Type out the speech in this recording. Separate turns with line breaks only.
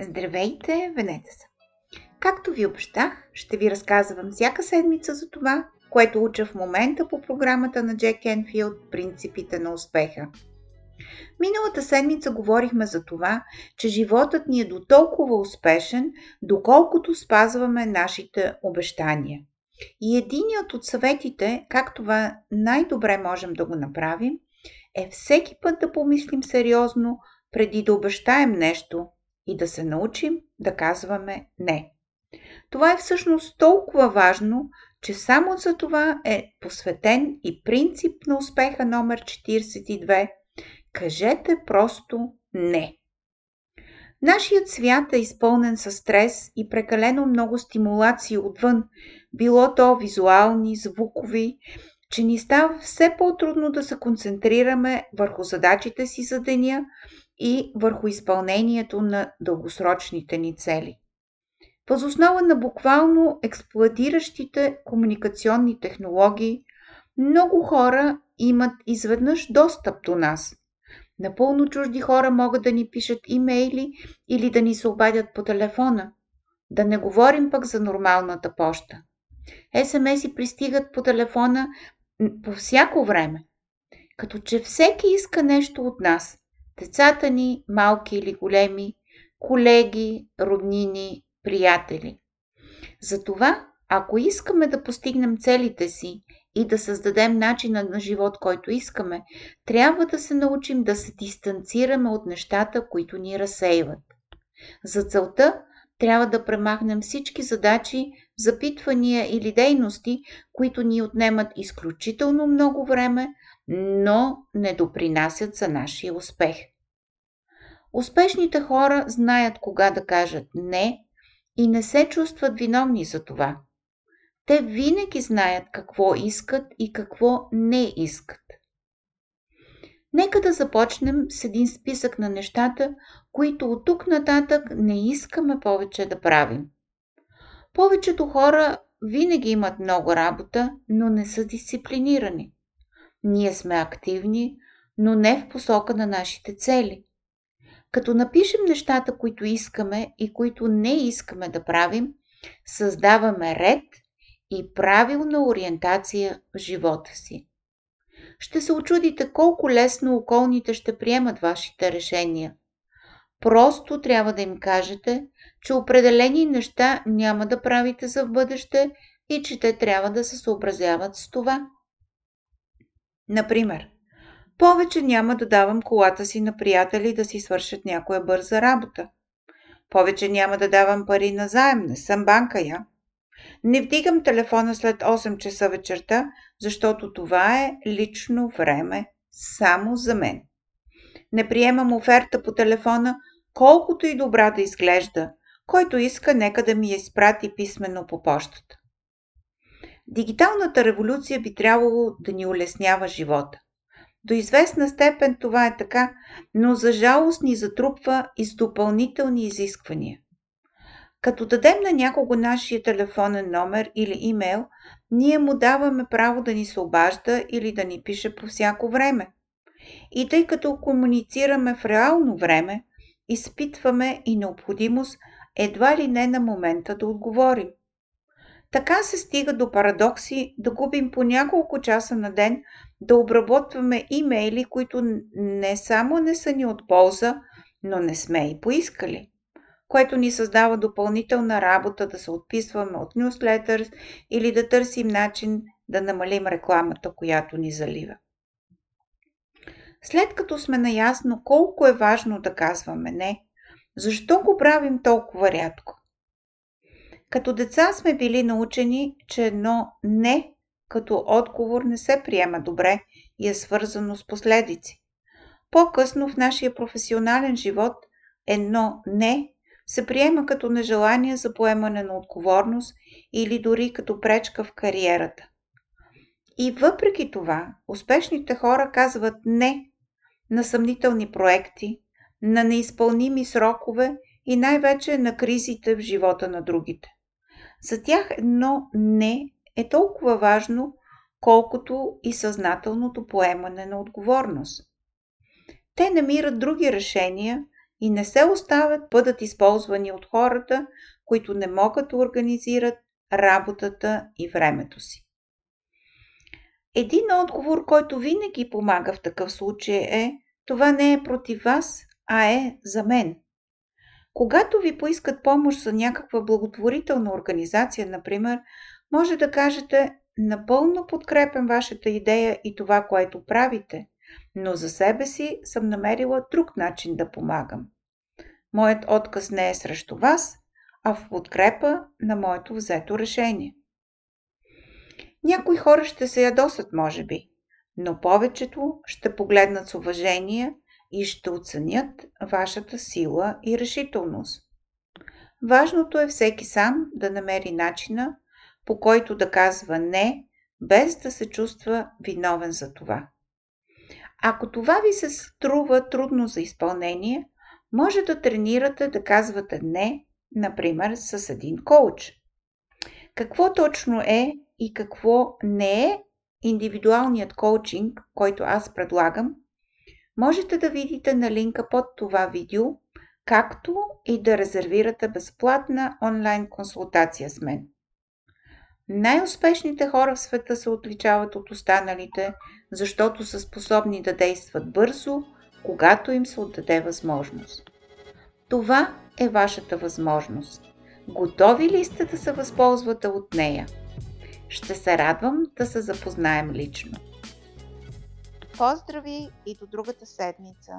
Здравейте, Венеца! Както ви обещах, ще ви разказвам всяка седмица за това, което уча в момента по програмата на Джек Енфилд «Принципите на успеха». Миналата седмица говорихме за това, че животът ни е до толкова успешен, доколкото спазваме нашите обещания. И единият от съветите, как това най-добре можем да го направим, е всеки път да помислим сериозно преди да обещаем нещо и да се научим да казваме не. Това е всъщност толкова важно, че само за това е посветен и принцип на успеха номер 42 Кажете просто не. Нашият свят е изпълнен със стрес и прекалено много стимулации отвън, било то визуални, звукови, че ни става все по-трудно да се концентрираме върху задачите си за деня и върху изпълнението на дългосрочните ни цели. Възоснова на буквално експлуатиращите комуникационни технологии, много хора имат изведнъж достъп до нас. Напълно чужди хора могат да ни пишат имейли или да ни се обадят по телефона. Да не говорим пък за нормалната поща. СМС-и пристигат по телефона по всяко време. Като че всеки иска нещо от нас. Децата ни, малки или големи, колеги, роднини, приятели. Затова, ако искаме да постигнем целите си и да създадем начина на живот, който искаме, трябва да се научим да се дистанцираме от нещата, които ни разсейват. За целта трябва да премахнем всички задачи, запитвания или дейности, които ни отнемат изключително много време, но не допринасят за нашия успех. Успешните хора знаят кога да кажат не и не се чувстват виновни за това. Те винаги знаят какво искат и какво не искат. Нека да започнем с един списък на нещата, които от тук нататък не искаме повече да правим. Повечето хора винаги имат много работа, но не са дисциплинирани. Ние сме активни, но не в посока на нашите цели. Като напишем нещата, които искаме и които не искаме да правим, създаваме ред и правилна ориентация в живота си. Ще се очудите колко лесно околните ще приемат вашите решения. Просто трябва да им кажете, че определени неща няма да правите за в бъдеще и че те трябва да се съобразяват с това. Например, повече няма да давам колата си на приятели да си свършат някоя бърза работа. Повече няма да давам пари на заем, не съм банка я. Не вдигам телефона след 8 часа вечерта, защото това е лично време само за мен. Не приемам оферта по телефона, колкото и добра да изглежда. Който иска, нека да ми я изпрати писменно по почтата. Дигиталната революция би трябвало да ни улеснява живота. До известна степен това е така, но за жалост ни затрупва и с допълнителни изисквания. Като дадем на някого нашия телефонен номер или имейл, ние му даваме право да ни се обажда или да ни пише по всяко време. И тъй като комуницираме в реално време, изпитваме и необходимост едва ли не на момента да отговорим. Така се стига до парадокси да губим по няколко часа на ден да обработваме имейли, които не само не са ни от полза, но не сме и поискали което ни създава допълнителна работа да се отписваме от нюслетърс или да търсим начин да намалим рекламата, която ни залива. След като сме наясно колко е важно да казваме не, защо го правим толкова рядко? Като деца сме били научени, че едно не като отговор не се приема добре и е свързано с последици. По-късно в нашия професионален живот едно не се приема като нежелание за поемане на отговорност или дори като пречка в кариерата. И въпреки това, успешните хора казват не на съмнителни проекти, на неизпълними срокове и най-вече на кризите в живота на другите. За тях едно не е толкова важно, колкото и съзнателното поемане на отговорност. Те намират други решения и не се оставят бъдат използвани от хората, които не могат да организират работата и времето си. Един отговор, който винаги помага в такъв случай е това не е против вас, а е за мен. Когато ви поискат помощ за някаква благотворителна организация, например, може да кажете напълно подкрепям вашата идея и това, което правите, но за себе си съм намерила друг начин да помагам. Моят отказ не е срещу вас, а в подкрепа на моето взето решение. Някои хора ще се ядосат, може би, но повечето ще погледнат с уважение и ще оценят вашата сила и решителност. Важното е всеки сам да намери начина, по който да казва не, без да се чувства виновен за това. Ако това ви се струва трудно за изпълнение, може да тренирате да казвате не, например с един коуч. Какво точно е и какво не е индивидуалният коучинг, който аз предлагам, можете да видите на линка под това видео, както и да резервирате безплатна онлайн консултация с мен. Най-успешните хора в света се отличават от останалите, защото са способни да действат бързо, когато им се отдаде възможност. Това е вашата възможност. Готови ли сте да се възползвате от нея? Ще се радвам да се запознаем лично. Поздрави и до другата седмица!